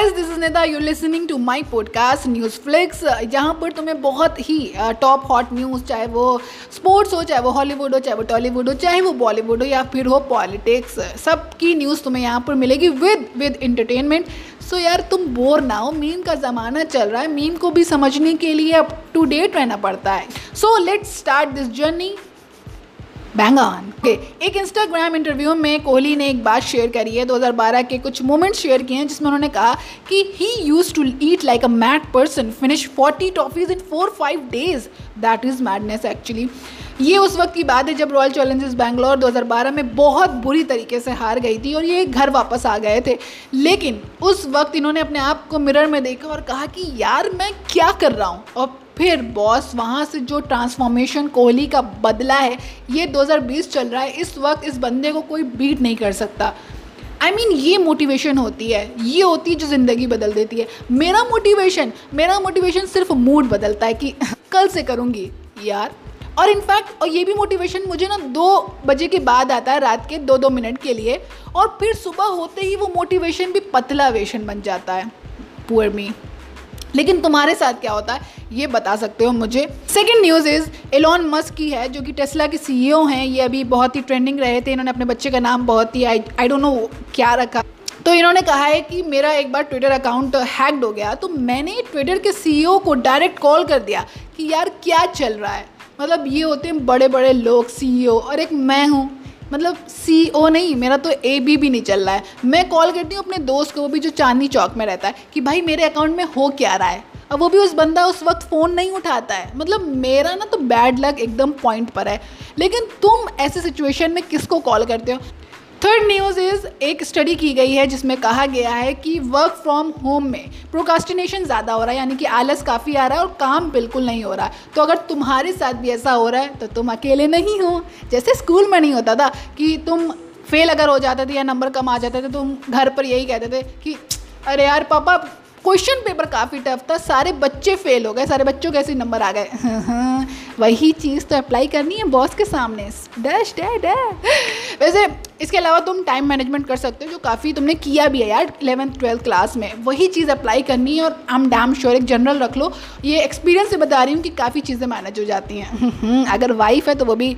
Guys this is Nida you listening to my podcast news flicks जहाँ पर तुम्हें बहुत ही टॉप हॉट न्यूज़ चाहे वो स्पोर्ट्स हो, चाहे वो हॉलीवुड हो, चाहे वो टॉलीवुड हो, चाहे वो बॉलीवुड हो या फिर हो पॉलिटिक्स सबकी न्यूज़ तुम्हें यहाँ पर मिलेगी विद विद इंटरटेनमेंट सो यार, तुम बोर ना हो मीम का ज़माना चल रहा है मीम को भी समझने के लिए अप टू डेट रहना पड़ता है. So let's start this journey bang on okay. एक इंस्टाग्राम इंटरव्यू में कोहली ने एक बात शेयर करी है 2012 के कुछ मोमेंट्स शेयर किए हैं, जिसमें उन्होंने कहा कि he used to eat like a mad person finish 40 toffees in four five days that is madness actually ये उस वक्त की बात है जब रॉयल चैलेंजर्स बैंगलोर 2012 में बहुत बुरी तरीके से हार गई थी और ये घर वापस आ गए थे। लेकिन उस वक्त इन्होंने अपने आप को मिरर में देखा और कहा कि यार मैं क्या कर रहा हूँ? और फिर बॉस वहाँ से जो ट्रांसफॉर्मेशन कोहली का बदला है ये 2020 चल रहा है इस वक्त इस बंदे को कोई बीट नहीं कर सकता। आई I मीन mean, ये मोटिवेशन होती है ये होती है जो ज़िंदगी बदल देती है। मेरा मोटिवेशन मेरा मोटिवेशन सिर्फ़ मूड बदलता है कि कल से करूँगी। यार और इनफैक्ट और ये भी मोटिवेशन मुझे ना दो बजे के बाद आता है, रात के दो दो मिनट के लिए। और फिर सुबह होते ही वो मोटिवेशन भी पतला वेशन बन जाता है पुअर मी लेकिन तुम्हारे साथ क्या होता है, ये बता सकते हो मुझे। Second news is Elon Musk की है, जो कि टेस्ला के सीईओ हैं, ये अभी बहुत ही ट्रेंडिंग रहे थे, इन्होंने अपने बच्चे का नाम बहुत ही आई डोंट नो क्या रखा। तो इन्होंने कहा है कि मेरा एक बार ट्विटर अकाउंट हैक्ड हो गया तो मैंने ट्विटर के सीईओ को डायरेक्ट कॉल कर दिया कि यार क्या चल रहा है। मतलब ये होते हैं बड़े बड़े लोग सीईओ और एक मैं हूँ। मतलब सी ओ नहीं, मेरा तो ए बी भी नहीं चल रहा है। मैं कॉल करती हूँ अपने दोस्त को, वो भी जो चांदनी चौक में रहता है, कि भाई मेरे अकाउंट में हो क्या रहा है? अब वो भी उस बंदा उस वक्त फ़ोन नहीं उठाता है। मतलब मेरा ना तो बैड लक एकदम पॉइंट पर है। लेकिन तुम ऐसे सिचुएशन में किसको कॉल करते हो? थर्ड न्यूज़ इज़ एक स्टडी की गई है जिसमें कहा गया है कि वर्क फ्रॉम होम में प्रोकास्टिनेशन ज़्यादा हो रहा है, यानी कि आलस काफ़ी आ रहा है और काम बिल्कुल नहीं हो रहा है। तो अगर तुम्हारे साथ भी ऐसा हो रहा है तो तुम अकेले नहीं हो। जैसे स्कूल में नहीं होता था कि तुम फेल अगर हो जाते थे या नंबर कम आ जाते थे तो तुम घर पर यही कहते थे कि, अरे यार पापा क्वेश्चन पेपर काफ़ी टफ था, सारे बच्चे फेल हो गए, सारे बच्चों के ऐसे नंबर आ गए। वही चीज़ तो अप्लाई करनी है बॉस के सामने। डैश डै डै वैसे इसके अलावा तुम टाइम मैनेजमेंट कर सकते हो, जो काफ़ी तुमने किया भी है यार इलेवंथ ट्वेल्थ क्लास में। वही चीज़ अप्लाई करनी है और हम डैम श्योर एक जनरल रख लो। ये एक्सपीरियंस से बता रही हूँ कि काफ़ी चीज़ें मैनेज हो जाती हैं। अगर वाइफ है तो वो भी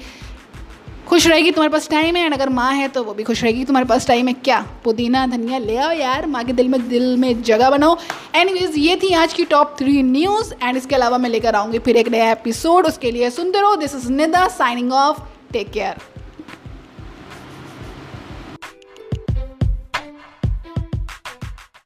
खुश रहेगी तुम्हारे पास टाइम है एंड अगर माँ है तो वो भी खुश रहेगी तुम्हारे पास टाइम है। क्या? पुदीना, धनिया ले आओ यार, माँ के दिल में दिल में जगह बनाओ। एनीवेज ये थी आज की टॉप थ्री न्यूज़ एंड इसके अलावा मैं लेकर आऊँगी फिर एक नया एपिसोड उसके लिए सुनते रहो। This is Nida signing off take care